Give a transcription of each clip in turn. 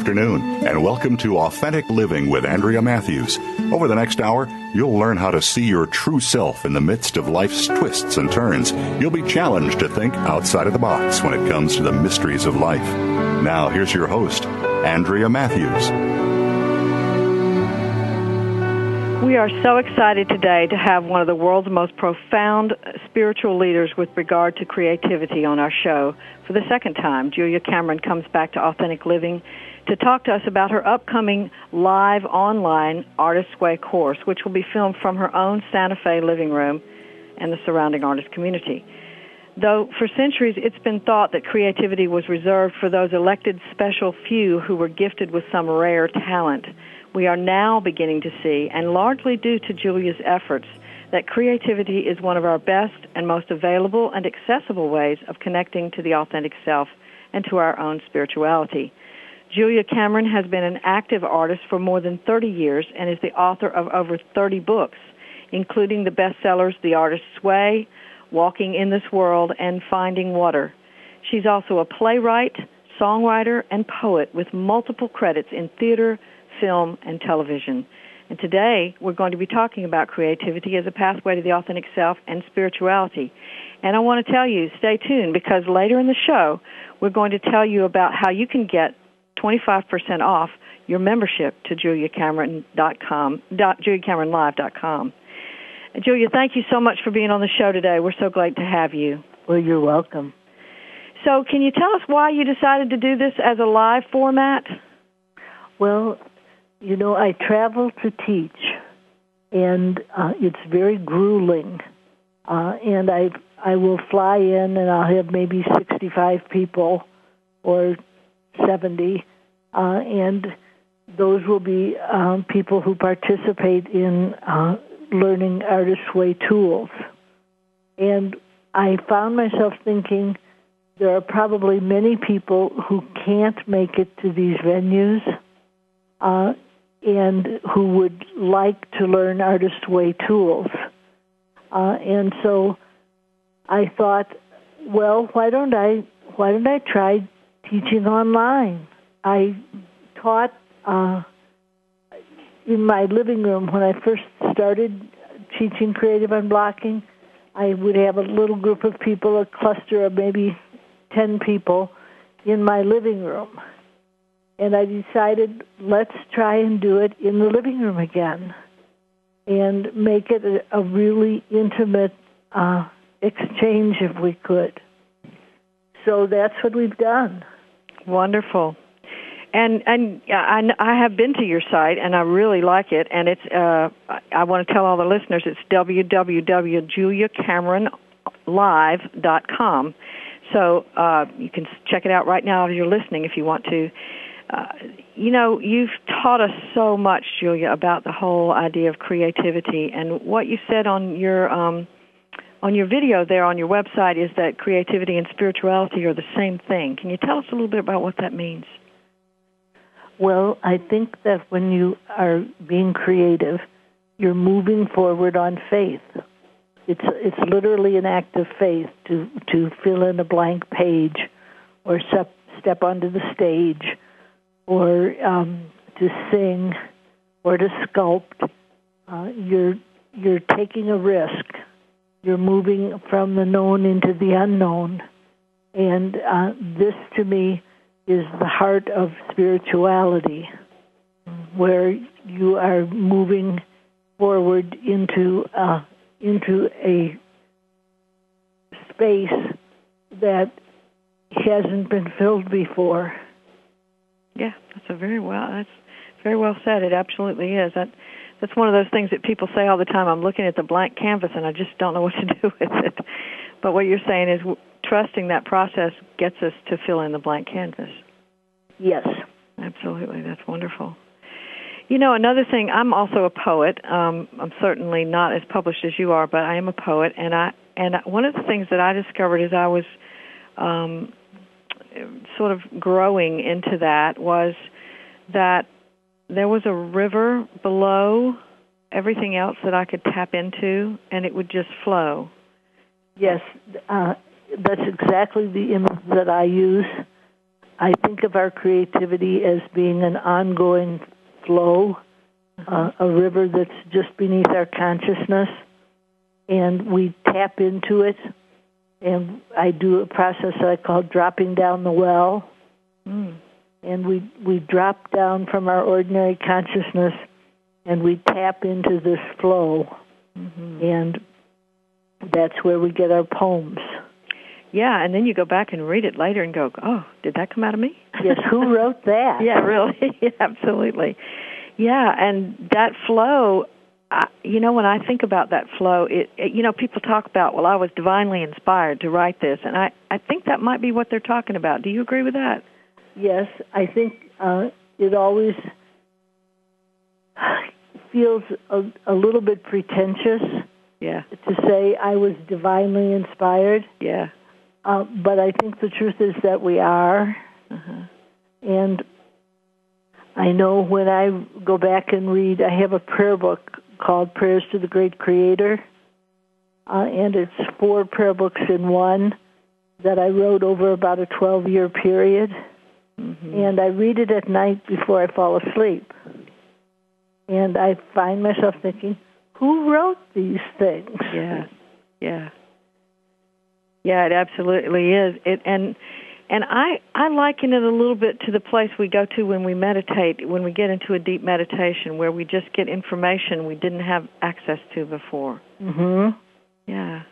Afternoon, and welcome to Authentic Living with Andrea Matthews. Over the next hour, you'll learn how to see your true self in the midst of life's twists and turns. You'll be challenged to think outside of the box when it comes to the mysteries of life. Now, here's your host, Andrea Matthews. We are so excited today to have one of the world's most profound spiritual leaders with regard to creativity on our show. For the second time, Julia Cameron comes back to Authentic Living to talk to us about her upcoming live online Artist's Way course, which will be filmed from her own Santa Fe living room and the surrounding artist community. Though for centuries it's been thought that creativity was reserved for those elected special few who were gifted with some rare talent, we are now beginning to see, and largely due to Julia's efforts, that creativity is one of our best and most available and accessible ways of connecting to the authentic self and to our own spirituality. Julia Cameron has been an active artist for more than 30 years and is the author of over 30 books, including the bestsellers The Artist's Way, Walking in This World, and Finding Water. She's also a playwright, songwriter, and poet with multiple credits in theater, film, and television. And today we're going to be talking about creativity as a pathway to the authentic self and spirituality. And I want to tell you, stay tuned because later in the show, we're going to tell you about how you can get 25% off your membership to juliacameron.com, juliacameronlive.com. Julia, thank you so much for being on the show today. We're so glad to have you. Well, you're welcome. So, can you tell us why you decided to do this as a live format? Well, you know, I travel to teach, and uh, it's very grueling. Uh, and I I will fly in, and I'll have maybe 65 people or 70, uh, and those will be um, people who participate in uh, learning artist way tools. And I found myself thinking there are probably many people who can't make it to these venues uh, and who would like to learn artist way tools. Uh, and so I thought, well, why don't I why don't I try teaching online? I taught uh, in my living room when I first started teaching creative unblocking. I would have a little group of people, a cluster of maybe 10 people in my living room. And I decided, let's try and do it in the living room again and make it a, a really intimate uh, exchange if we could. So that's what we've done. Wonderful. And and I, I have been to your site and I really like it. And it's uh, I want to tell all the listeners it's www.juliacameronlive.com. So uh, you can check it out right now if you're listening if you want to. Uh, you know, you've taught us so much, Julia, about the whole idea of creativity, and what you said on your um, on your video there on your website is that creativity and spirituality are the same thing. Can you tell us a little bit about what that means? Well, I think that when you are being creative, you're moving forward on faith. It's it's literally an act of faith to to fill in a blank page, or step step onto the stage, or um, to sing, or to sculpt. Uh, you're you're taking a risk. You're moving from the known into the unknown, and uh, this to me is the heart of spirituality, where you are moving forward into uh, into a space that hasn't been filled before. Yeah, that's a very well that's very well said. It absolutely is. That that's one of those things that people say all the time. I'm looking at the blank canvas and I just don't know what to do with it. But what you're saying is trusting that process gets us to fill in the blank canvas. Yes. Absolutely. That's wonderful. You know, another thing, I'm also a poet. Um, I'm certainly not as published as you are, but I am a poet, and I and one of the things that I discovered as I was um, sort of growing into that was that there was a river below everything else that I could tap into, and it would just flow. Yes, uh, that's exactly the image that I use. I think of our creativity as being an ongoing flow, uh, a river that's just beneath our consciousness, and we tap into it. And I do a process that I call dropping down the well. Mm and we we drop down from our ordinary consciousness and we tap into this flow mm-hmm. and that's where we get our poems yeah and then you go back and read it later and go oh did that come out of me yes who wrote that yeah really absolutely yeah and that flow I, you know when i think about that flow it, it you know people talk about well i was divinely inspired to write this and i i think that might be what they're talking about do you agree with that yes, I think uh, it always feels a, a little bit pretentious. Yeah. To say I was divinely inspired. Yeah. Uh, but I think the truth is that we are. Uh-huh. And I know when I go back and read, I have a prayer book called Prayers to the Great Creator. Uh, and it's four prayer books in one that I wrote over about a 12 year period. Mm-hmm. And I read it at night before I fall asleep. And I find myself thinking, who wrote these things? Yeah, yeah, yeah. It absolutely is. It and and I I liken it a little bit to the place we go to when we meditate, when we get into a deep meditation, where we just get information we didn't have access to before. Mhm. Yeah.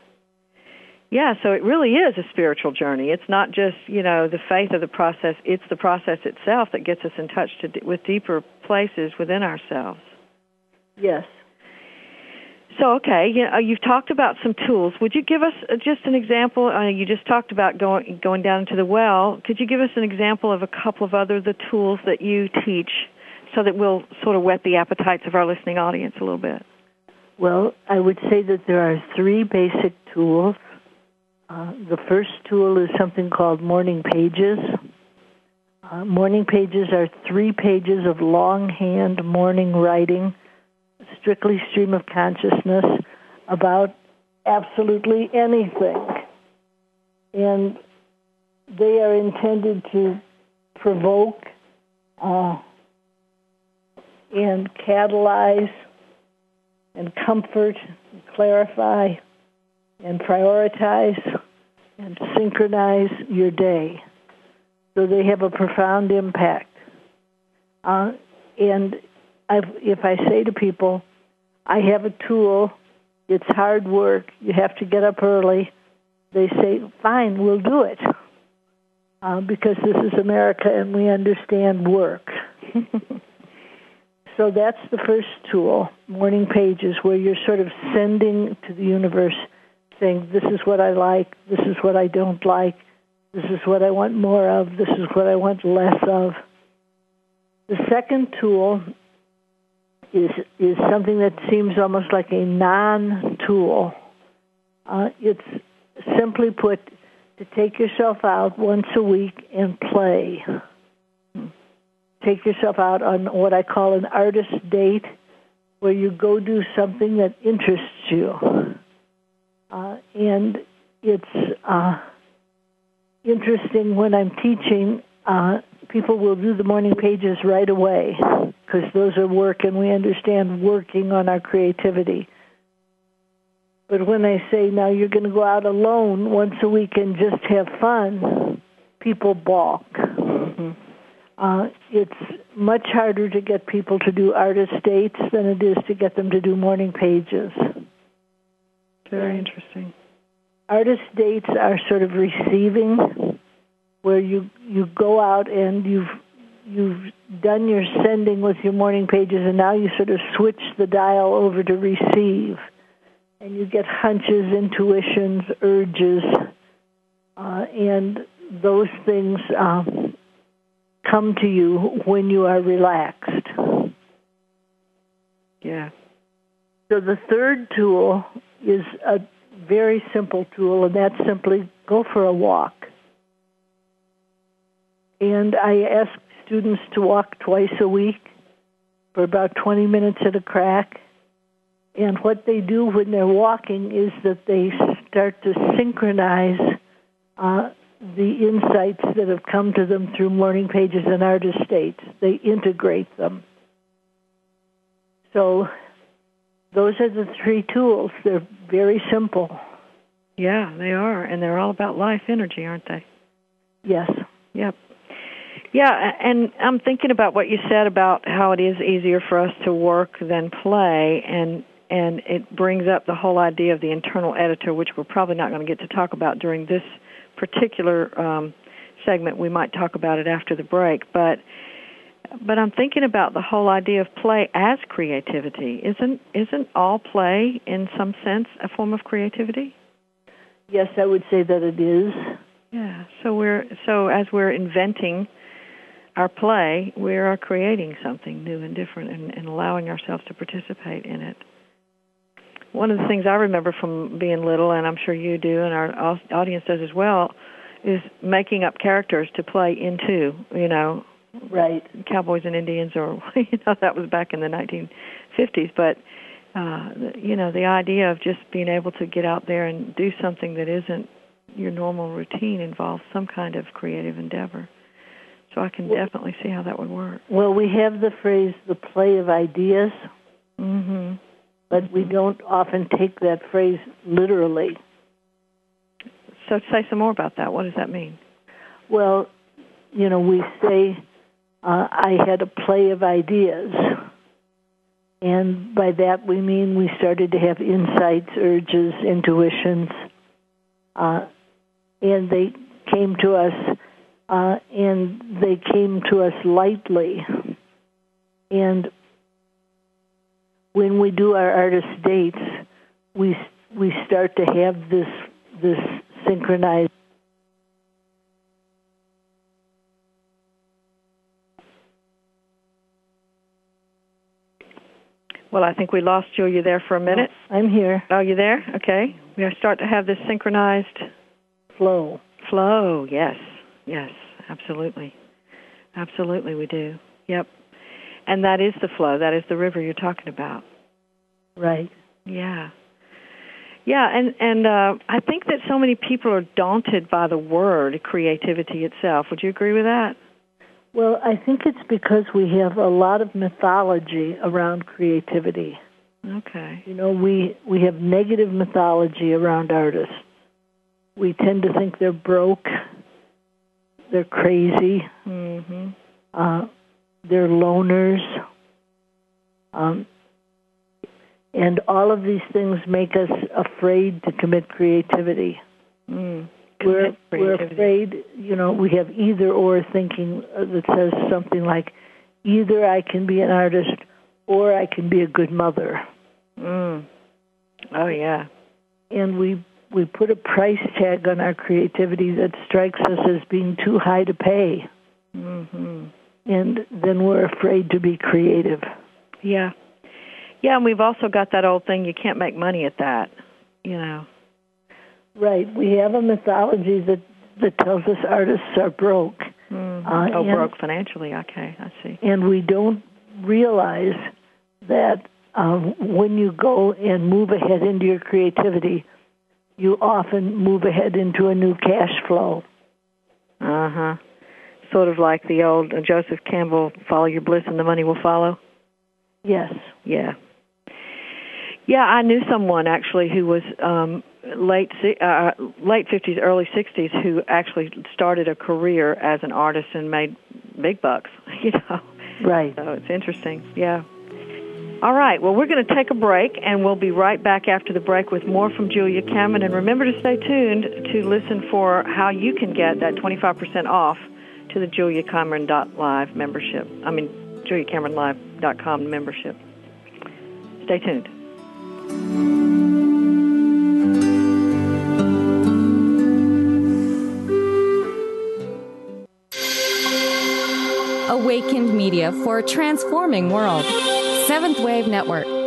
Yeah, so it really is a spiritual journey. It's not just, you know, the faith of the process, it's the process itself that gets us in touch to, with deeper places within ourselves. Yes. So, okay, you know, you've talked about some tools. Would you give us uh, just an example? Uh, you just talked about going going down to the well. Could you give us an example of a couple of other the tools that you teach, so that we'll sort of whet the appetites of our listening audience a little bit? Well, I would say that there are three basic tools uh, the first tool is something called Morning Pages. Uh, morning Pages are three pages of longhand morning writing, strictly stream of consciousness, about absolutely anything. And they are intended to provoke uh, and catalyze and comfort and clarify and prioritize and synchronize your day. So they have a profound impact. Uh, and I've, if I say to people, I have a tool, it's hard work, you have to get up early, they say, fine, we'll do it. Uh, because this is America and we understand work. so that's the first tool, morning pages, where you're sort of sending to the universe saying, this is what I like, this is what I don't like, this is what I want more of, this is what I want less of. The second tool is is something that seems almost like a non-tool. Uh, it's simply put to take yourself out once a week and play. Take yourself out on what I call an artist date, where you go do something that interests you. Uh, and it's uh, interesting when I'm teaching, uh, people will do the morning pages right away because those are work and we understand working on our creativity. But when I say now you're going to go out alone once a week and just have fun, people balk. Mm-hmm. Uh, it's much harder to get people to do artist dates than it is to get them to do morning pages. Very interesting. Artist dates are sort of receiving, where you you go out and you've you've done your sending with your morning pages, and now you sort of switch the dial over to receive, and you get hunches, intuitions, urges, uh, and those things um, come to you when you are relaxed. Yeah. So the third tool is a very simple tool, and that's simply go for a walk. And I ask students to walk twice a week for about 20 minutes at a crack. And what they do when they're walking is that they start to synchronize uh, the insights that have come to them through morning pages and artist dates. They integrate them. So those are the three tools. They're very simple. Yeah, they are, and they're all about life energy, aren't they? Yes. Yep. Yeah, and I'm thinking about what you said about how it is easier for us to work than play, and and it brings up the whole idea of the internal editor, which we're probably not going to get to talk about during this particular um, segment. We might talk about it after the break, but but I'm thinking about the whole idea of play as creativity. Isn't isn't all play in some sense a form of creativity? Yes, I would say that it is. Yeah. So we're so as we're inventing our play, we are creating something new and different and, and allowing ourselves to participate in it. One of the things I remember from being little, and I'm sure you do, and our audience does as well, is making up characters to play into. You know, right? Cowboys and Indians, or you know, that was back in the 1950s. But uh, you know, the idea of just being able to get out there and do something that isn't your normal routine involves some kind of creative endeavor. So I can definitely see how that would work. Well, we have the phrase "the play of ideas," mm-hmm. but we don't often take that phrase literally. So say some more about that. What does that mean? Well, you know, we say uh, I had a play of ideas. And by that we mean we started to have insights, urges, intuitions, uh, and they came to us uh, and they came to us lightly. And when we do our artist dates, we we start to have this this synchronized. Well, I think we lost you. Are you there for a minute? I'm here. Are you there? Okay. We start to have this synchronized flow. Flow, yes. Yes, absolutely. Absolutely, we do. Yep. And that is the flow. That is the river you're talking about. Right. Yeah. Yeah, and and uh, I think that so many people are daunted by the word creativity itself. Would you agree with that? Well, I think it's because we have a lot of mythology around creativity. Okay. You know, we we have negative mythology around artists. We tend to think they're broke, they're crazy. Mm-hmm. Uh, they're loners. Um, and all of these things make us afraid to commit creativity. Mm. We're, we're afraid, you know, we have either or thinking that says something like, either I can be an artist or I can be a good mother. Mm. Oh, yeah. And we we put a price tag on our creativity that strikes us as being too high to pay. Mm-hmm. And then we're afraid to be creative. Yeah. Yeah, and we've also got that old thing you can't make money at that, you know. Right. We have a mythology that that tells us artists are broke. Mm-hmm. Uh, oh, and, broke financially. Okay, I see. And we don't realize that um, when you go and move ahead into your creativity, you often move ahead into a new cash flow. Uh huh. Sort of like the old uh, Joseph Campbell, follow your bliss and the money will follow. Yes. Yeah. Yeah, I knew someone actually who was um late uh late 50s early 60s who actually started a career as an artist and made big bucks, you know. Right. So it's interesting. Yeah. All right, well, we're going to take a break, and we'll be right back after the break with more from Julia Cameron. And remember to stay tuned to listen for how you can get that 25% off to the Julia Cameron Live membership. I mean, juliacameronlive.com membership. Stay tuned. Awakened Media for a transforming world. Seventh Wave Network.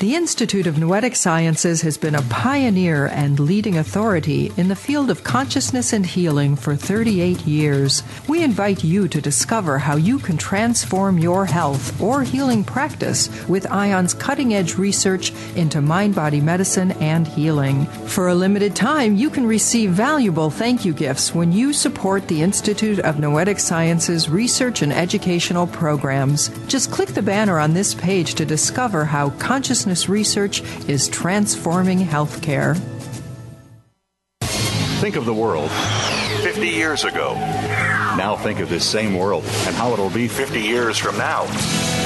The Institute of Noetic Sciences has been a pioneer and leading authority in the field of consciousness and healing for 38 years. We invite you to discover how you can transform your health or healing practice with IONS' cutting edge research into mind body medicine and healing. For a limited time, you can receive valuable thank you gifts when you support the Institute of Noetic Sciences research and educational programs. Just click the banner on this page to discover how consciousness research is transforming healthcare. Think of the world 50 years ago. Now think of this same world and how it'll be 50 years from now.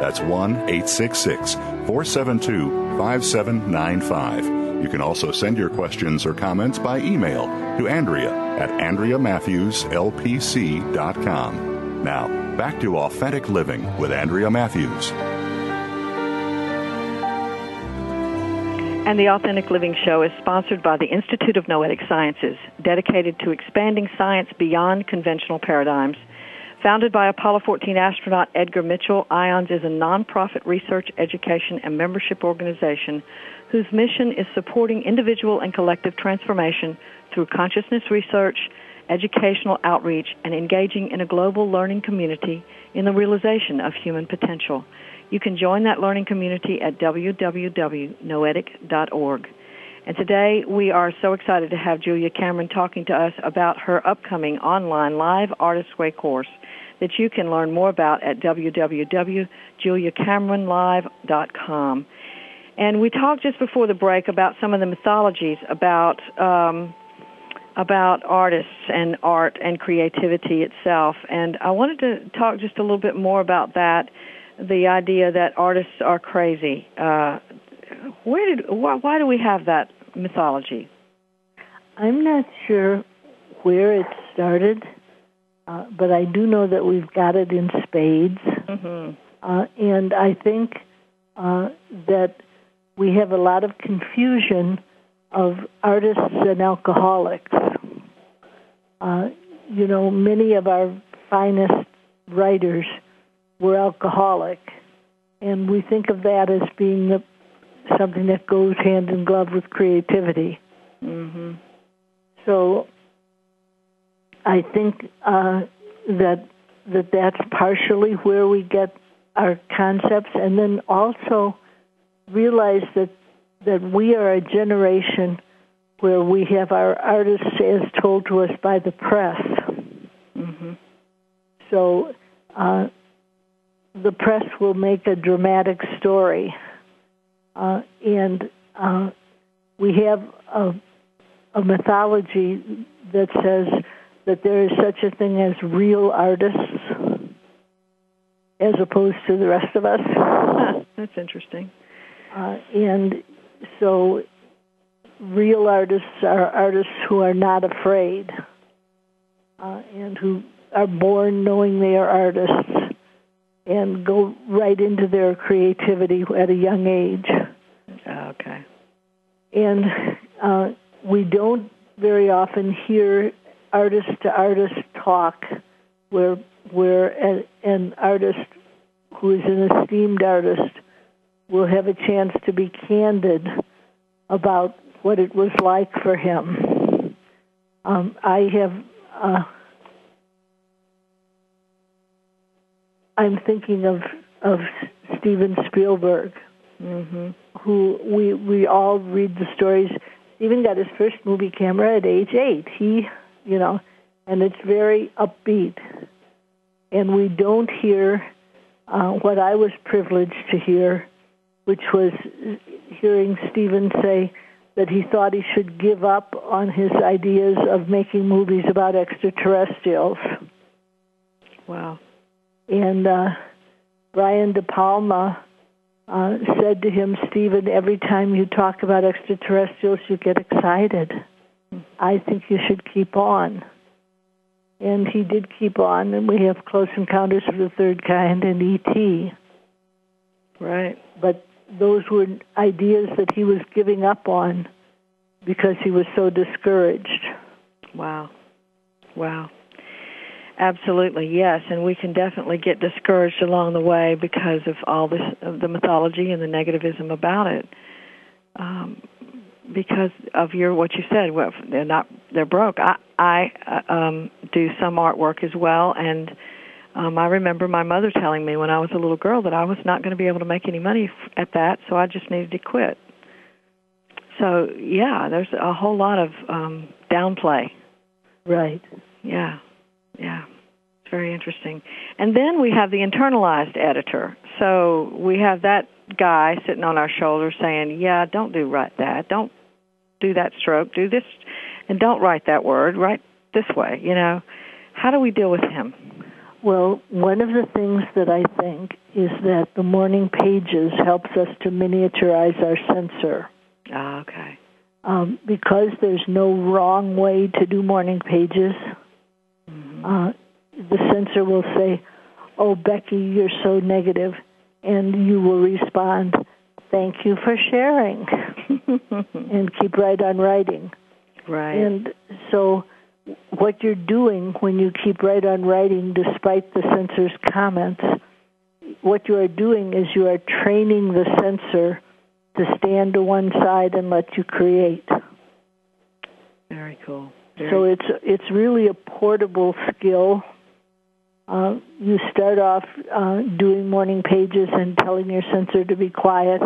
That's 1 866 472 5795. You can also send your questions or comments by email to Andrea at AndreaMatthewsLPC.com. Now, back to Authentic Living with Andrea Matthews. And the Authentic Living Show is sponsored by the Institute of Noetic Sciences, dedicated to expanding science beyond conventional paradigms. Founded by Apollo 14 astronaut Edgar Mitchell, IONS is a nonprofit research, education, and membership organization whose mission is supporting individual and collective transformation through consciousness research, educational outreach, and engaging in a global learning community in the realization of human potential. You can join that learning community at www.noetic.org. And today we are so excited to have Julia Cameron talking to us about her upcoming online live Artist Way course that you can learn more about at www.juliacameronlive.com. And we talked just before the break about some of the mythologies about um, about artists and art and creativity itself. And I wanted to talk just a little bit more about that. The idea that artists are crazy. Uh, where did why, why do we have that mythology? I'm not sure where it started, uh, but I do know that we've got it in spades. Mm-hmm. Uh, and I think uh, that we have a lot of confusion of artists and alcoholics. Uh, you know, many of our finest writers were alcoholic, and we think of that as being the, something that goes hand in glove with creativity. Mm-hmm. So I think uh, that that that's partially where we get our concepts, and then also realize that that we are a generation where we have our artists as told to us by the press. Mm-hmm. So uh, the press will make a dramatic story, uh, and uh, we have a, a mythology that says that there is such a thing as real artists as opposed to the rest of us. That's interesting. Uh, and so, real artists are artists who are not afraid uh, and who are born knowing they are artists and go right into their creativity at a young age. Okay. And uh, we don't very often hear artist to artist talk where where a, an artist who is an esteemed artist will have a chance to be candid about what it was like for him. Um, I have. Uh, I'm thinking of of Steven Spielberg, Mm-hmm. who we we all read the stories. Steven got his first movie camera at age eight. He, you know, and it's very upbeat. And we don't hear uh, what I was privileged to hear, which was hearing Steven say that he thought he should give up on his ideas of making movies about extraterrestrials. Wow. And uh, Brian De Palma uh, said to him, Steven, every time you talk about extraterrestrials, you get excited. I think you should keep on. And he did keep on, and we have Close Encounters of the Third Kind and E.T. Right. But those were ideas that he was giving up on because he was so discouraged. Wow. Wow. Absolutely, yes, and we can definitely get discouraged along the way because of all this of the mythology and the negativism about it. Um, because of your what you said, well, they're not they're broke. I I uh, um, do some artwork as well, and um, I remember my mother telling me when I was a little girl that I was not going to be able to make any money f- at that, so I just needed to quit. So yeah, there's a whole lot of um, downplay. Right. Yeah, yeah. It's very interesting. And then we have the internalized editor. So we have that guy sitting on our shoulder saying, "Yeah, don't do right that. Don't do that stroke. Do this, and don't write that word. Write this way." You know, how do we deal with him? Well, one of the things that I think is that the morning pages helps us to miniaturize our censor. Ah, okay. Um, because there's no wrong way to do morning pages, Mm-hmm. uh, the censor will say, Oh, Becky, you're so negative. And you will respond, Thank you for sharing. and keep right on writing. Right. And so, what you're doing when you keep right on writing despite the censor's comments, what you are doing is you are training the censor to stand to one side and let you create. Very cool. Very So it's it's really a portable skill. Uh, you start off uh, doing morning pages and telling your censor to be quiet,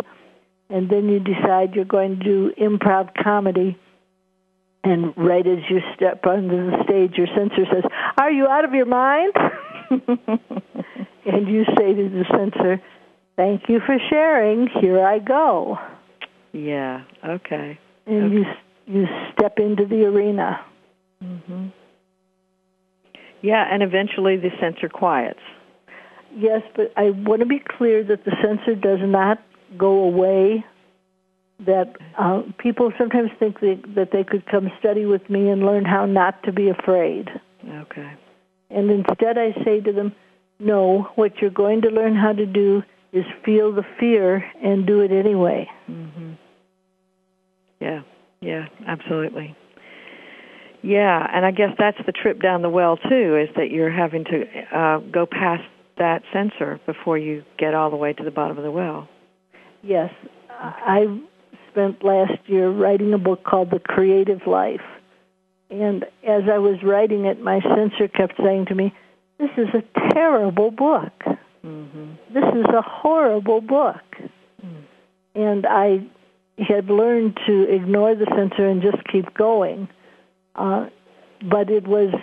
and then you decide you're going to do improv comedy. And right as you step onto the stage, your censor says, "Are you out of your mind?" and you say to the censor, "Thank you for sharing. Here I go." yeah. Okay. And you you step into the arena. hmm Yeah, and eventually the censor quiets. Yes, but I want to be clear that the censor does not go away. That uh, people sometimes think they, that they could come study with me and learn how not to be afraid. Okay. And instead, I say to them, no, what you're going to learn how to do is feel the fear and do it anyway. Mm-hmm. Yeah, yeah, absolutely. Yeah, and I guess that's the trip down the well too, is that you're having to uh, go past that censor before you get all the way to the bottom of the well. Yes, I spent last year writing a book called The Creative Life. And as I was writing it, my censor kept saying to me, This is a terrible book. Mm-hmm. This is a horrible book. Mm. And I had learned to ignore the censor and just keep going. Uh, but it was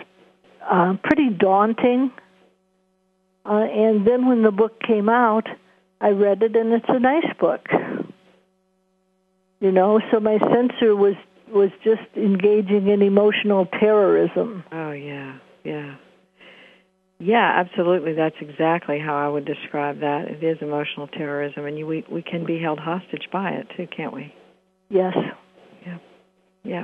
uh, pretty daunting. Uh, and then when the book came out, I read it, and it's a nice book. You know, so my censor was was just engaging in emotional terrorism. Oh yeah, yeah, yeah. Absolutely, that's exactly how I would describe that. It is emotional terrorism, and you, we we can be held hostage by it too, can't we? Yes. Yeah. Yeah.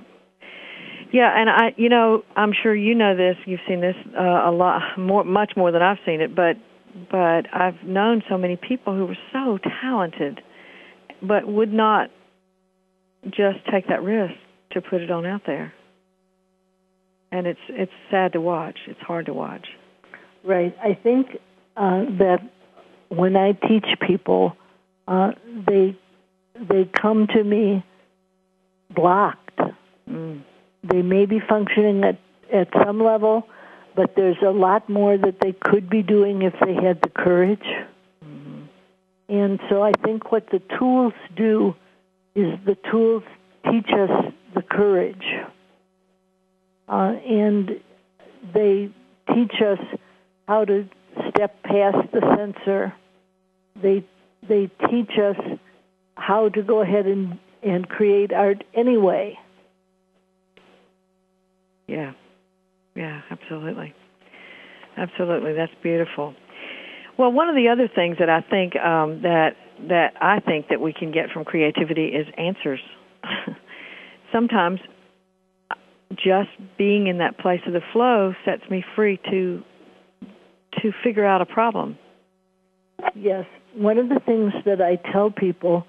Yeah, and I, you know, I'm sure you know this. You've seen this uh, a lot more, much more than I've seen it. But, but I've known so many people who were so talented, but would not just take that risk to put it on out there. And it's it's sad to watch. It's hard to watch. Right. I think uh, that when I teach people, uh, they they come to me blocked. Mm. They may be functioning at at some level, but there's a lot more that they could be doing if they had the courage. Mm-hmm. And so I think what the tools do is the tools teach us the courage. Uh, and they teach us how to step past the censor. They they teach us how to go ahead and, and create art anyway. Yeah. Yeah, absolutely. Absolutely. That's beautiful. Well, one of the other things that I think um, that that I think that we can get from creativity is answers. Sometimes just being in that place of the flow sets me free to to figure out a problem. Yes, one of the things that I tell people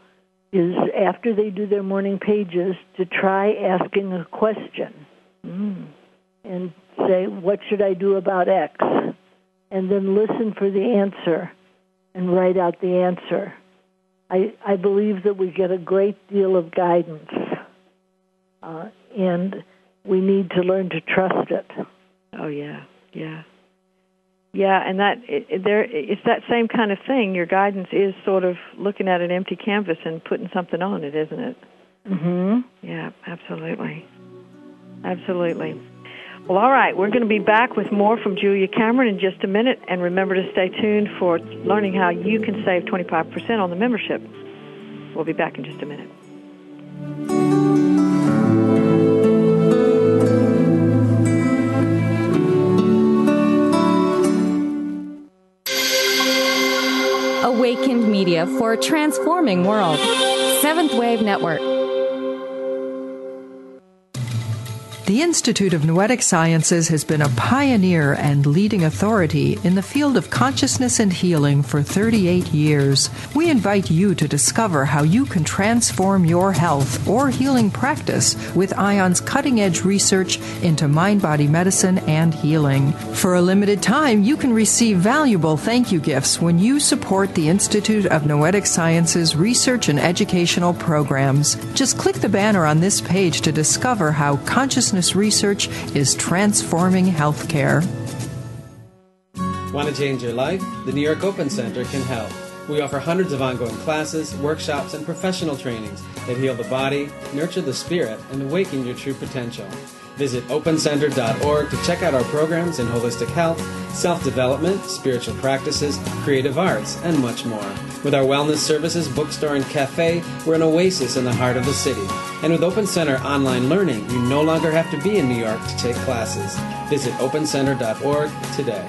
is after they do their morning pages to try asking a question mm. and say, What should I do about X? And then listen for the answer and write out the answer. I, I believe that we get a great deal of guidance, uh, and we need to learn to trust it. Oh, yeah, yeah. Yeah, and that it, there it's that same kind of thing. Your guidance is sort of looking at an empty canvas and putting something on it, isn't it? Mhm. Yeah, absolutely. Absolutely. Well, all right, we're going to be back with more from Julia Cameron in just a minute, and remember to stay tuned for learning how you can save 25% on the membership. We'll be back in just a minute. Awakened Media for a transforming world. Seventh Wave Network. The Institute of Noetic Sciences has been a pioneer and leading authority in the field of consciousness and healing for 38 years. We invite you to discover how you can transform your health or healing practice with IONS' cutting edge research into mind body medicine and healing. For a limited time, you can receive valuable thank you gifts when you support the Institute of Noetic Sciences research and educational programs. Just click the banner on this page to discover how consciousness research is transforming healthcare. Want to change your life? The New York Open Center can help. We offer hundreds of ongoing classes, workshops, and professional trainings that heal the body, nurture the spirit, and awaken your true potential. Visit opencenter.org to check out our programs in holistic health, self development, spiritual practices, creative arts, and much more. With our wellness services, bookstore, and cafe, we're an oasis in the heart of the city. And with Open Center online learning, you no longer have to be in New York to take classes. Visit opencenter.org today.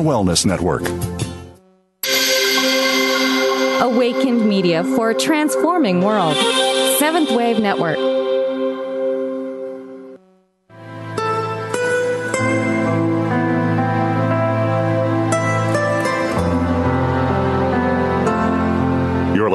and Wellness Network. Awakened Media for a transforming world. Seventh Wave Network.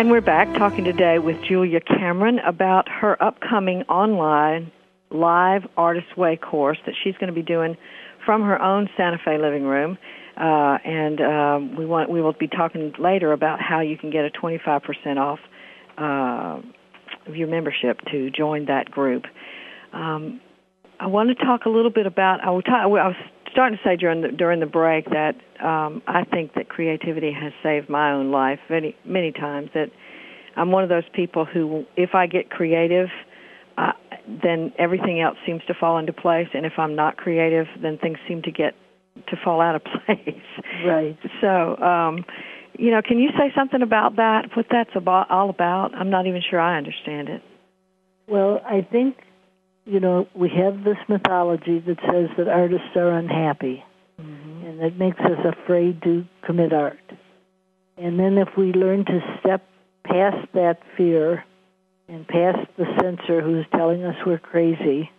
And we're back talking today with Julia Cameron about her upcoming online live Artist Way course that she's going to be doing from her own Santa Fe living room. Uh, and um, we want we will be talking later about how you can get a 25% off uh, of your membership to join that group. Um, I want to talk a little bit about. I I was starting to say during the during the break that um, I think that creativity has saved my own life many many times. That I'm one of those people who, if I get creative, uh, then everything else seems to fall into place, and if I'm not creative, then things seem to get to fall out of place. Right. So, um, you know, can you say something about that? What that's about, all about? I'm not even sure I understand it. Well, I think you know, we have this mythology that says that artists are unhappy, mm-hmm. and that makes us afraid to commit art. And then if we learn to step past that fear and past the censor who's telling us we're crazy,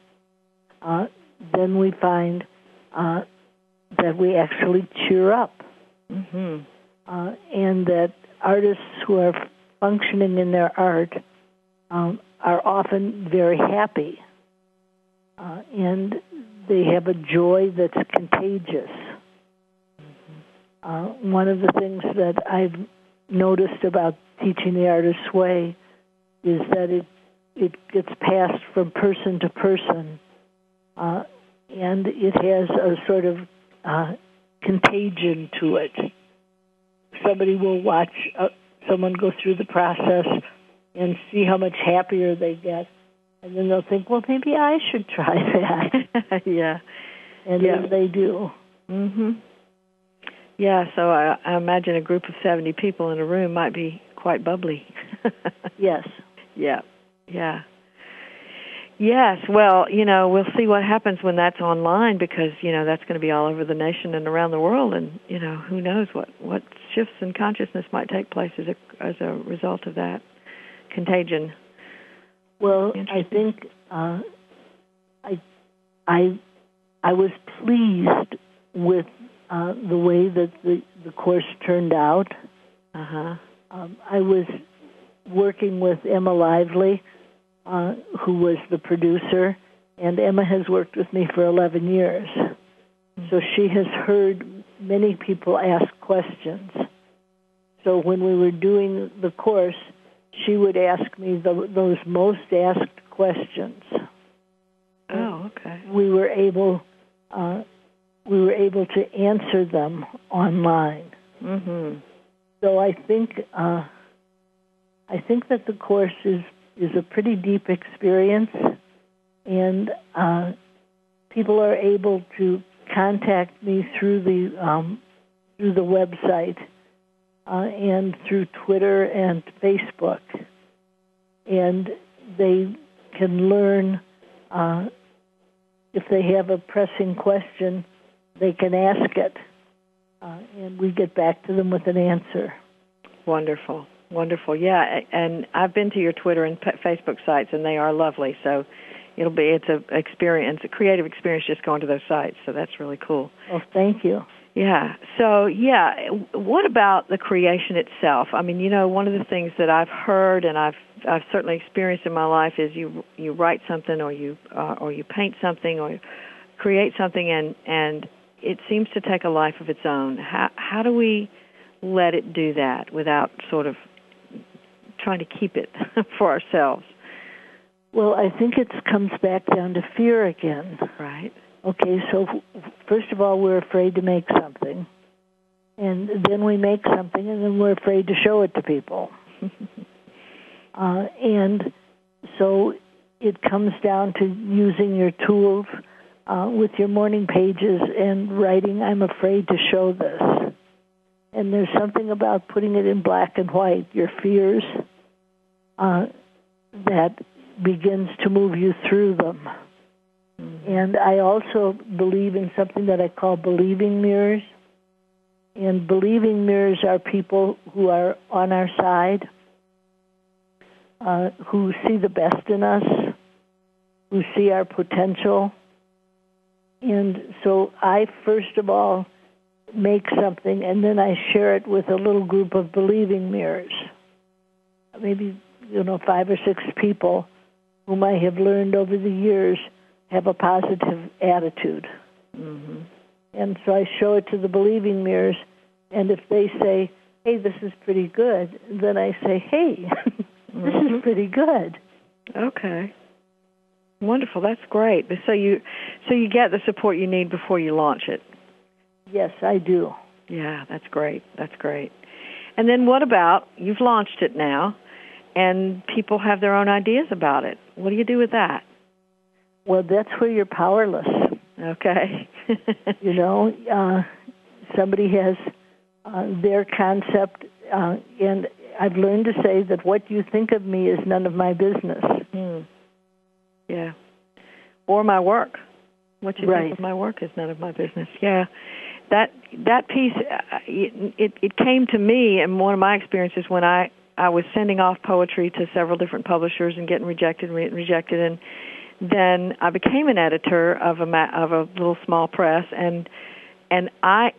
uh, then we find uh, that we actually cheer up. Mm-hmm. Uh, and that artists who are functioning in their art um, are often very happy uh, and they have a joy that's contagious. Uh, one of the things that I've noticed about teaching the artist's way is that it it gets passed from person to person, uh, and it has a sort of uh, contagion to it. Somebody will watch uh, someone go through the process and see how much happier they get and then they'll think, well, maybe I should try that. yeah, and yeah. then they do. Mhm. Yeah. So I, I imagine a group of seventy people in a room might be quite bubbly. yes. Yeah. Yeah. Yes, well, you know, we'll see what happens when that's online because, you know, that's going to be all over the nation and around the world and, you know, who knows what what shifts in consciousness might take place as a as a result of that contagion. Well, I think uh, I I I was pleased with uh, the way that the the course turned out. Uh-huh. Um, I was working with Emma Lively, uh, who was the producer, and Emma has worked with me for 11 years. Mm-hmm. So she has heard many people ask questions. So when we were doing the course, she would ask me the, those most asked questions. Oh, okay. We were able uh, we were able to answer them online. Mm-hmm. So I think uh, I think that the course is is a pretty deep experience, and uh, people are able to contact me through the um, through the website and through Twitter and Facebook. And they can learn uh, if they have a pressing question, they can ask it, uh, and we get back to them with an answer. Wonderful, wonderful. Yeah, and I've been to your Twitter and Facebook sites, and they are lovely. So it'll be it's a experience, a creative experience, just going to those sites. So that's really cool. Well, thank you. Yeah. So, yeah, what about the creation itself? I mean, you know, one of the things that I've heard and I've I've certainly experienced in my life is you you write something or you uh, or you paint something or create something and and it seems to take a life of its own. How how do we let it do that without sort of trying to keep it for ourselves? Well, I think it comes back down to fear again. Right. Okay, so first of all, we're afraid to make something. And then we make something, and then we're afraid to show it to people. uh, and so it comes down to using your tools uh, with your morning pages and writing, I'm afraid to show this. And there's something about putting it in black and white, your fears, uh, that begins to move you through them. And I also believe in something that I call believing mirrors. And believing mirrors are people who are on our side, uh, who see the best in us, who see our potential. And so I, first of all, make something and then I share it with a little group of believing mirrors. Maybe, you know, five or six people whom I have learned over the years have a positive attitude. Mm-hmm. And so I show it to the believing mirrors, and if they say, hey, this is pretty good, then I say, hey, this mm-hmm. is pretty good. Okay. Wonderful. That's great. So you so you get the support you need before you launch it. Yes, I do. Yeah, that's great. That's great. And then what about you've launched it now and people have their own ideas about it. What do you do with that? Well, that's where you're powerless. Okay. you know, uh, somebody has uh, their concept, uh, and I've learned to say that what you think of me is none of my business. Hmm. Yeah. Or my work. What you right. think of my work is none of my business. Yeah. That that piece, uh, it it came to me, in one of my experiences when I I was sending off poetry to several different publishers and getting rejected and re- rejected and then I became an editor of a ma- of a little small press and and I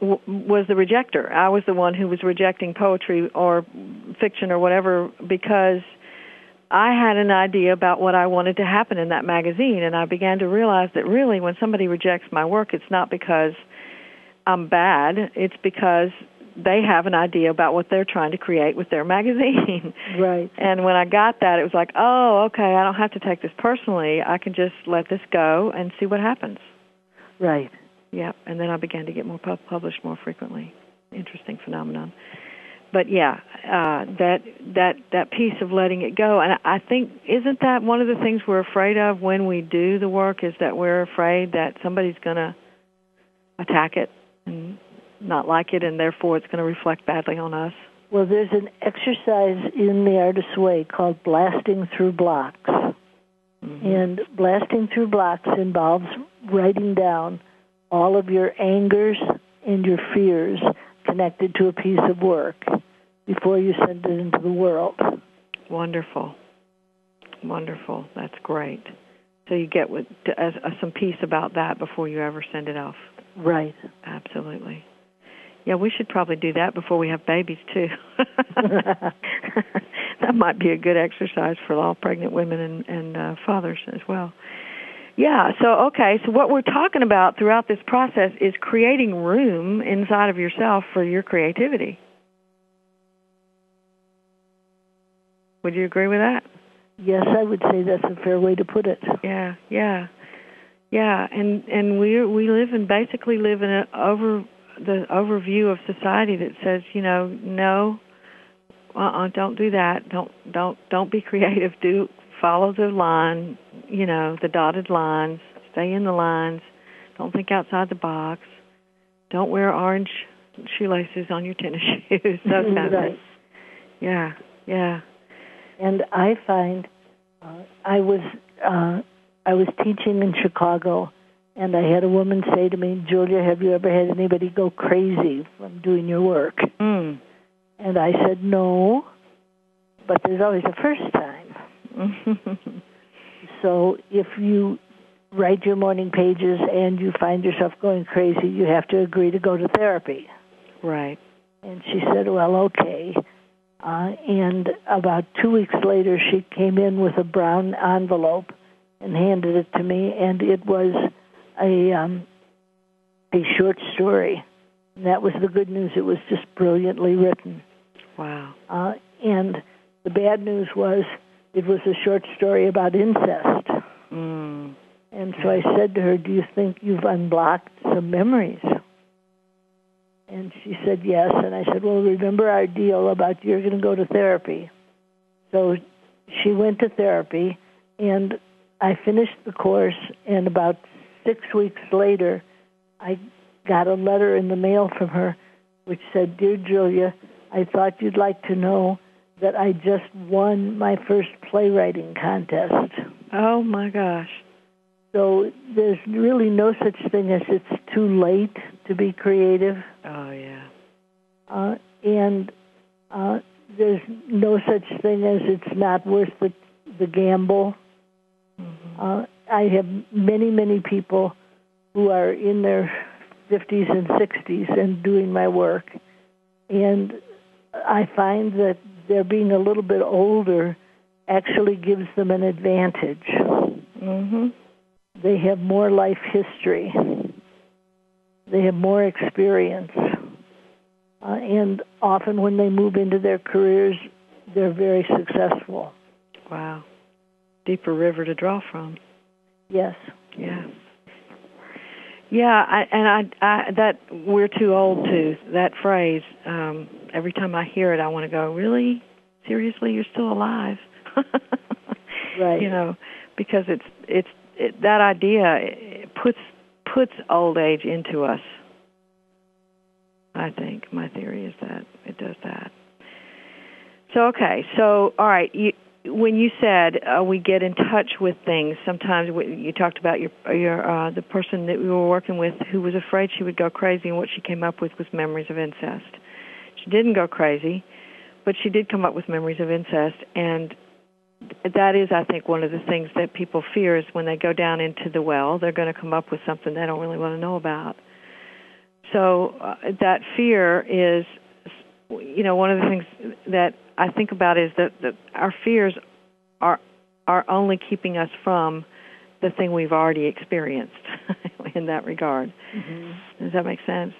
w- was the rejecter. I was the one who was rejecting poetry or fiction or whatever because I had an idea about what I wanted to happen in that magazine and I began to realize that really when somebody rejects my work it's not because I'm bad, it's because they have an idea about what they're trying to create with their magazine. Right. And when I got that, it was like, oh, okay, I don't have to take this personally. I can just let this go and see what happens. Right. Yep. And then I began to get more pub- published more frequently. Interesting phenomenon. But yeah, uh, that that that piece of letting it go, and I think isn't that one of the things we're afraid of when we do the work is that we're afraid that somebody's going to attack it and not like it, and therefore it's going to reflect badly on us? Well, there's an exercise in the Artist's Way called blasting through blocks. Mm-hmm. And blasting through blocks involves writing down all of your angers and your fears connected to a piece of work before you send it into the world. Wonderful. Wonderful. That's great. So you get with, uh, some peace about that before you ever send it off. Right. Absolutely. Yeah, we should probably do that before we have babies too. that might be a good exercise for all pregnant women and, and uh, fathers as well. Yeah, so okay, so what we're talking about throughout this process is creating room inside of yourself for your creativity. Would you agree with that? Yes, I would say that's a fair way to put it. Yeah, yeah. Yeah, and and we we live and basically live in an over the overview of society that says, you know, no, uh-uh, don't do that. Don't don't don't be creative. Do follow the line, you know, the dotted lines. Stay in the lines. Don't think outside the box. Don't wear orange shoelaces on your tennis shoes. Those kind right. of Yeah, yeah. And I find uh, I was uh, I was teaching in Chicago and I had a woman say to me, Julia, have you ever had anybody go crazy from doing your work? Mm. And I said, no, but there's always a first time. so if you write your morning pages and you find yourself going crazy, you have to agree to go to therapy. Right. And she said, well, okay. Uh, and about two weeks later, she came in with a brown envelope and handed it to me, and it was a um, a short story. And that was the good news. It was just brilliantly written. Wow. Uh, and the bad news was it was a short story about incest. Mm. And so I said to her, Do you think you've unblocked some memories? And she said, Yes. And I said, Well, remember our deal about you're going to go to therapy. So she went to therapy, and I finished the course, and about six weeks later, I got a letter in the mail from her which said, Dear Julia, I thought you'd like to know that I just won my first playwriting contest. Oh my gosh. So there's really no such thing as it's too late to be creative. Oh yeah. Uh, and uh, there's no such thing as it's not worth the the gamble. Mm-hmm. Uh, I have many many people who are in their 50s and 60s and doing my work, and I find that their being a little bit older actually gives them an advantage. Mm-hmm. They have more life history. They have more experience. Uh, and often when they move into their careers, they're very successful. Wow. Deeper river to draw from. Yes. Yeah. Yeah, I, and I, I that we're too old to that phrase. Um, every time I hear it, I want to go, really, seriously, you're still alive, right? You know, because it's it's it, that idea it puts puts old age into us. I think my theory is that it does that. So okay, so all right, you when you said uh, we get in touch with things, sometimes you talked about your your uh, the person that we were working with who was afraid she would go crazy, and what she came up with was memories of incest. She didn't go crazy, but she did come up with memories of incest, and that is, I think, one of the things that people fear is when they go down into the well, they're going to come up with something they don't really want to know about. So uh, that fear is, you know, one of the things that I think about is that, that our fears are are only keeping us from the thing we've already experienced in that regard. Mm-hmm. Does that make sense?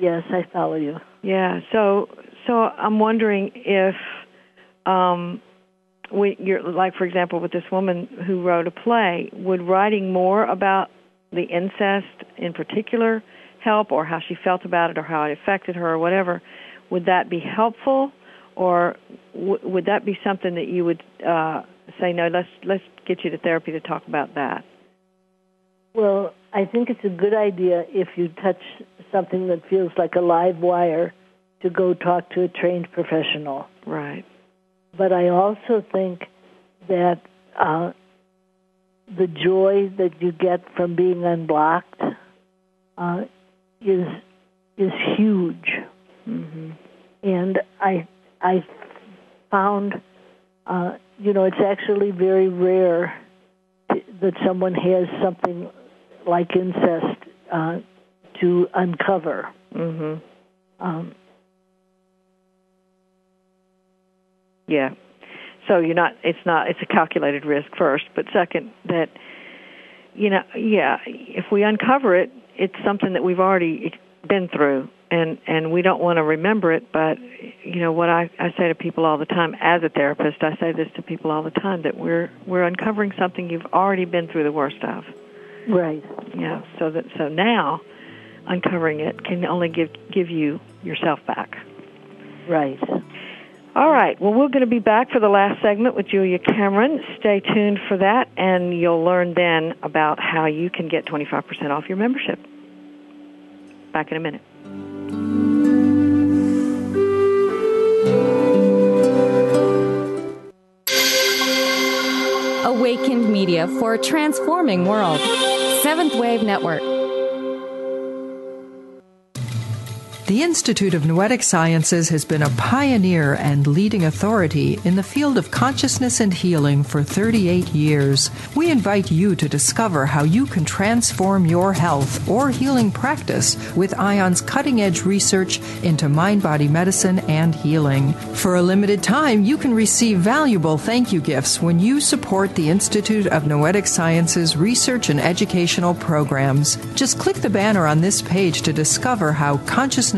Yes, I follow you. Yeah. So so I'm wondering if um we you're like for example with this woman who wrote a play, would writing more about the incest in particular help or how she felt about it or how it affected her or whatever, would that be helpful or w- would that be something that you would uh, say no let's let's get you to therapy to talk about that well i think it's a good idea if you touch something that feels like a live wire to go talk to a trained professional. Right. But i also think that uh, the joy that you get from being unblocked uh, is is huge mm-hmm. and i I found, uh, you know, it's actually very rare that someone has something like incest uh, to uncover. Mm-hmm. Um, yeah. So you're not. It's not. It's a calculated risk first, but second that, you know, yeah, if we uncover it, it's something that we've already been through and and we don't want to remember it but you know what I I say to people all the time as a therapist I say this to people all the time that we're we're uncovering something you've already been through the worst of. Right. Yeah so that so now uncovering it can only give give you yourself back. Right. All right well we're going to be back for the last segment with Julia Cameron. Stay tuned for that and you'll learn then about how you can get 25% off your membership. Back in a minute Media for a transforming world. Seventh Wave Network. The Institute of Noetic Sciences has been a pioneer and leading authority in the field of consciousness and healing for 38 years. We invite you to discover how you can transform your health or healing practice with IONS' cutting edge research into mind body medicine and healing. For a limited time, you can receive valuable thank you gifts when you support the Institute of Noetic Sciences research and educational programs. Just click the banner on this page to discover how consciousness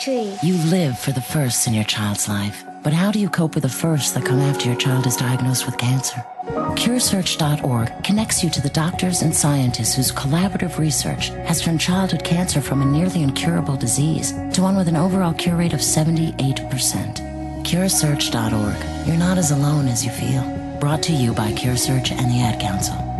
Tree! You live for the firsts in your child's life. But how do you cope with the firsts that come after your child is diagnosed with cancer? CureSearch.org connects you to the doctors and scientists whose collaborative research has turned childhood cancer from a nearly incurable disease to one with an overall cure rate of 78%. CureSearch.org. You're not as alone as you feel. Brought to you by CureSearch and the Ad Council.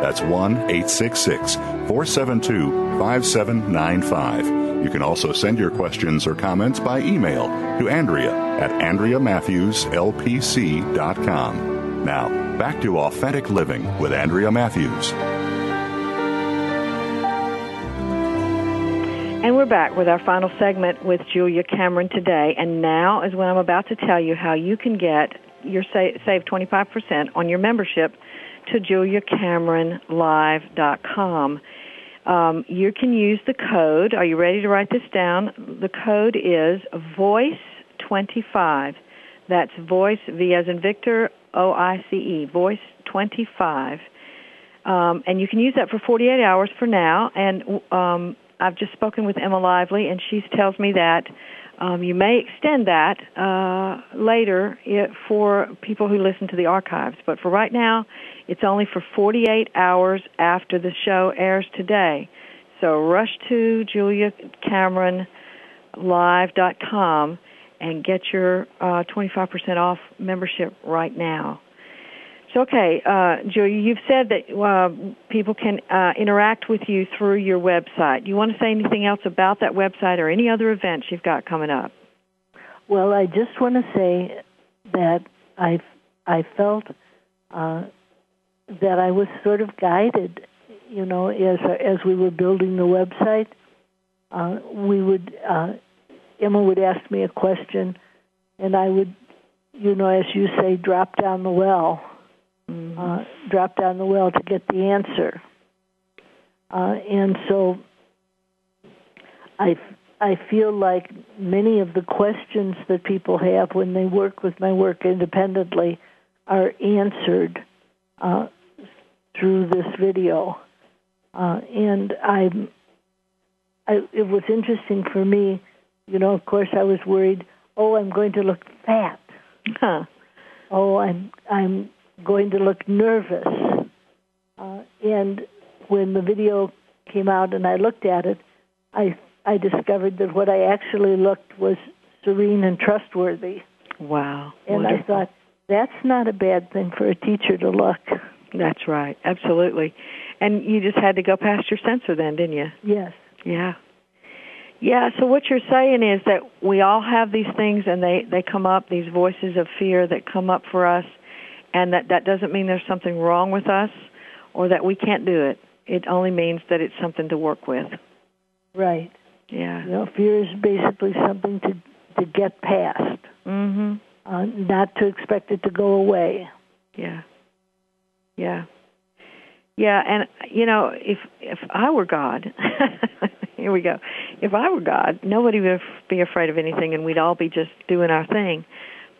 That's 1 866 472 5795. You can also send your questions or comments by email to Andrea at AndreaMatthewsLPC.com. Now, back to Authentic Living with Andrea Matthews. And we're back with our final segment with Julia Cameron today. And now is when I'm about to tell you how you can get your save, save 25% on your membership to juliacameronlive.com. Um, you can use the code. Are you ready to write this down? The code is voice25. That's voice, V as in Victor, O I C E, voice 25. Um, and you can use that for 48 hours for now. And um, I've just spoken with Emma Lively, and she tells me that um, you may extend that uh, later it, for people who listen to the archives. But for right now, it's only for 48 hours after the show airs today. So rush to juliacameronlive.com and get your uh, 25% off membership right now. So, okay, uh, Julia, you've said that uh, people can uh, interact with you through your website. Do you want to say anything else about that website or any other events you've got coming up? Well, I just want to say that I I felt uh, that I was sort of guided, you know, as as we were building the website. Uh, we would uh, Emma would ask me a question, and I would, you know, as you say, drop down the well mm-hmm. uh, drop down the well to get the answer. Uh, and so I, I feel like many of the questions that people have when they work with my work independently are answered uh, through this video. Uh, and I, I, it was interesting for me. You know, of course, I was worried. Oh, I'm going to look fat. Huh. Oh, I'm I'm going to look nervous. Uh, and when the video came out and I looked at it, I I discovered that what I actually looked was serene and trustworthy. Wow. And Wonderful. I thought that's not a bad thing for a teacher to look. That's right. Absolutely. And you just had to go past your censor then, didn't you? Yes. Yeah. Yeah, so what you're saying is that we all have these things and they they come up these voices of fear that come up for us and that that doesn't mean there's something wrong with us or that we can't do it. It only means that it's something to work with. Right. Yeah. You know, fear is basically something to to get past. Mm-hmm. Uh, not to expect it to go away. Yeah. Yeah. Yeah, and you know, if if I were God, here we go. If I were God, nobody would be afraid of anything, and we'd all be just doing our thing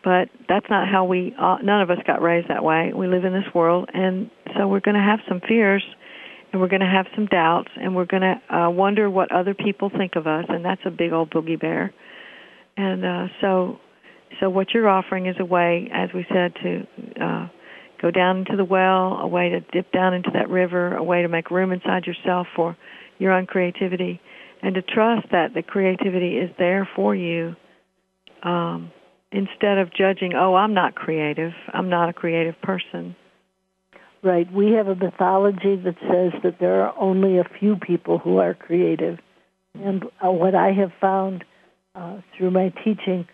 but that's not how we uh, none of us got raised that way. We live in this world and so we're going to have some fears and we're going to have some doubts and we're going to uh, wonder what other people think of us and that's a big old boogie bear. And uh, so so what you're offering is a way as we said to uh, go down into the well a way to dip down into that river a way to make room inside yourself for your own creativity and to trust that the creativity is there for you um, instead of judging, oh, I'm not creative, I'm not a creative person. Right. We have a mythology that says that there are only a few people who are creative. And uh, what I have found uh, through my teaching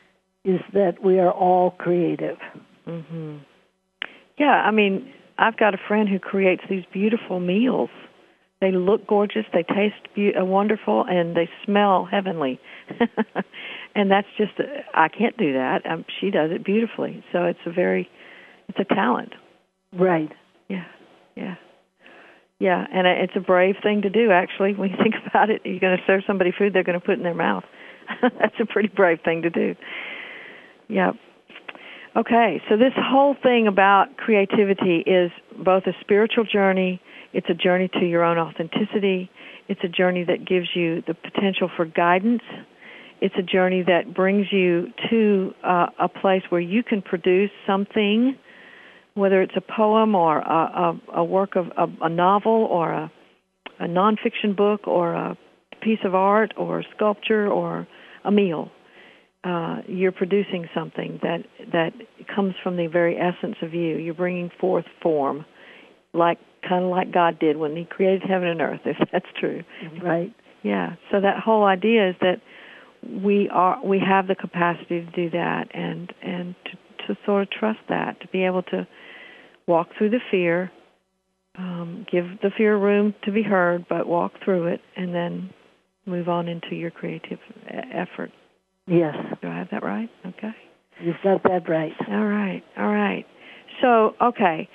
is that we are all creative. Mm-hmm. Yeah, I mean, I've got a friend who creates these beautiful meals. They look gorgeous, they taste be- uh, wonderful, and they smell heavenly. and that's just I can't do that. Um, she does it beautifully. So it's a very it's a talent. Right. Yeah. Yeah. Yeah, and it's a brave thing to do actually. When you think about it, you're going to serve somebody food they're going to put in their mouth. that's a pretty brave thing to do. Yeah. Okay, so this whole thing about creativity is both a spiritual journey, it's a journey to your own authenticity, it's a journey that gives you the potential for guidance, it's a journey that brings you to uh, a place where you can produce something, whether it's a poem or a, a, a work of a, a novel or a, a nonfiction book or a piece of art or sculpture or a meal. Uh, you're producing something that that comes from the very essence of you. You're bringing forth form, like kind of like God did when He created heaven and earth. If that's true, right? Yeah. So that whole idea is that we are we have the capacity to do that, and and to, to sort of trust that, to be able to walk through the fear, um, give the fear room to be heard, but walk through it, and then move on into your creative effort. Yes. Do I have that right? Okay. You've got that right. All right. All right. So, okay.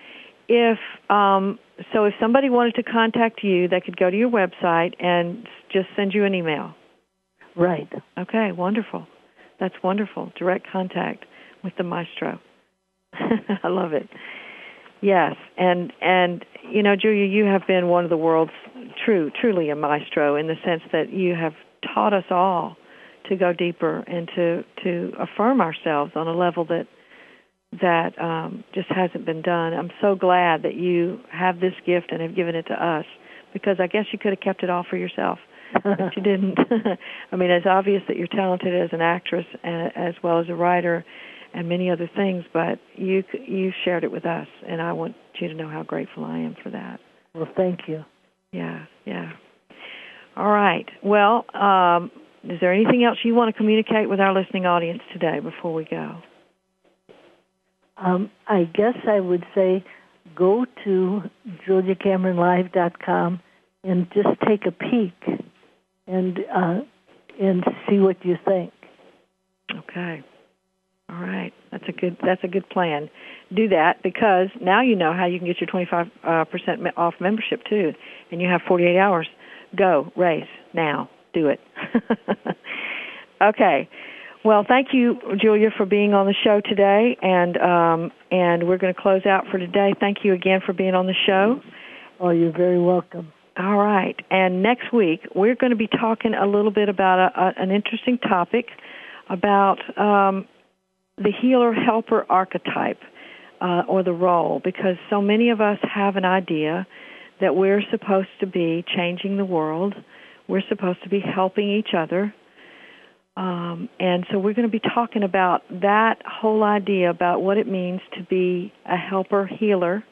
If um, so, if somebody wanted to contact you, they could go to your website and just send you an email. Right. Okay. Wonderful. That's wonderful. Direct contact with the maestro. I love it. Yes, and and you know, Julia, you have been one of the world's true, truly a maestro in the sense that you have taught us all to go deeper and to to affirm ourselves on a level that that um, just hasn't been done. I'm so glad that you have this gift and have given it to us because I guess you could have kept it all for yourself, but you didn't. I mean, it's obvious that you're talented as an actress and, as well as a writer and many other things, but you you shared it with us, and I want you to know how grateful I am for that. Well, thank you. Yeah, yeah. All right. Well, um, is there anything else you want to communicate with our listening audience today before we go? Um, I guess I would say go to juliacameronlive.com and just take a peek and uh, and see what you think. Okay. All right. That's a good that's a good plan. Do that because now you know how you can get your 25% uh, off membership too and you have 48 hours. Go, race now do it. okay. Well, thank you, Julia, for being on the show today, and um, and we're going to close out for today. Thank you again for being on the show. Oh, you're very welcome. All right, and next week we're going to be talking a little bit about a, a, an interesting topic about um, the healer helper archetype uh, or the role, because so many of us have an idea that we're supposed to be changing the world we're supposed to be helping each other. Um, and so we're going to be talking about that whole idea about what it means to be a helper healer.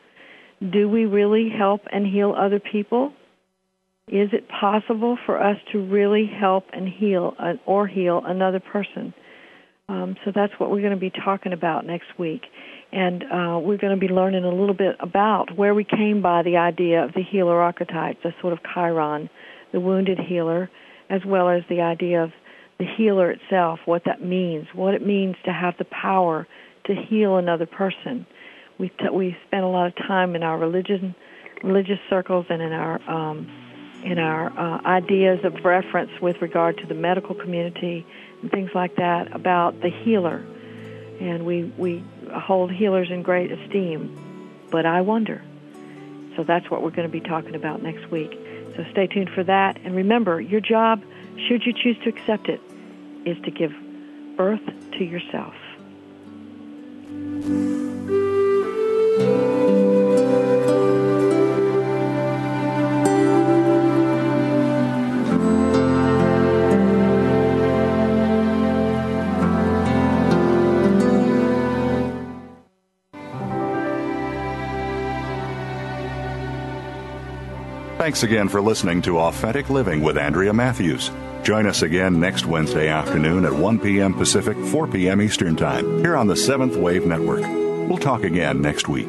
Do we really help and heal other people? Is it possible for us to really help and heal uh, or heal another person? Um, so that's what we're going to be talking about next week. And uh, we're going to be learning a little bit about where we came by the idea of the healer archetype, the sort of Chiron the wounded healer, as well as the idea of the healer itself, what that means, what it means to have the power to heal another person. We t- we spent a lot of time in our religion, religious circles, and in our um, in our uh, ideas of reference with regard to the medical community and things like that about the healer, and we we hold healers in great esteem. But I wonder. So that's what we're going to be talking about next week. So stay tuned for that. And remember, your job, should you choose to accept it, is to give birth to yourself. Thanks again for listening to Authentic Living with Andrea Matthews. Join us again next Wednesday afternoon at 1 p.m. Pacific, 4 p.m. Eastern Time, here on the Seventh Wave Network. We'll talk again next week.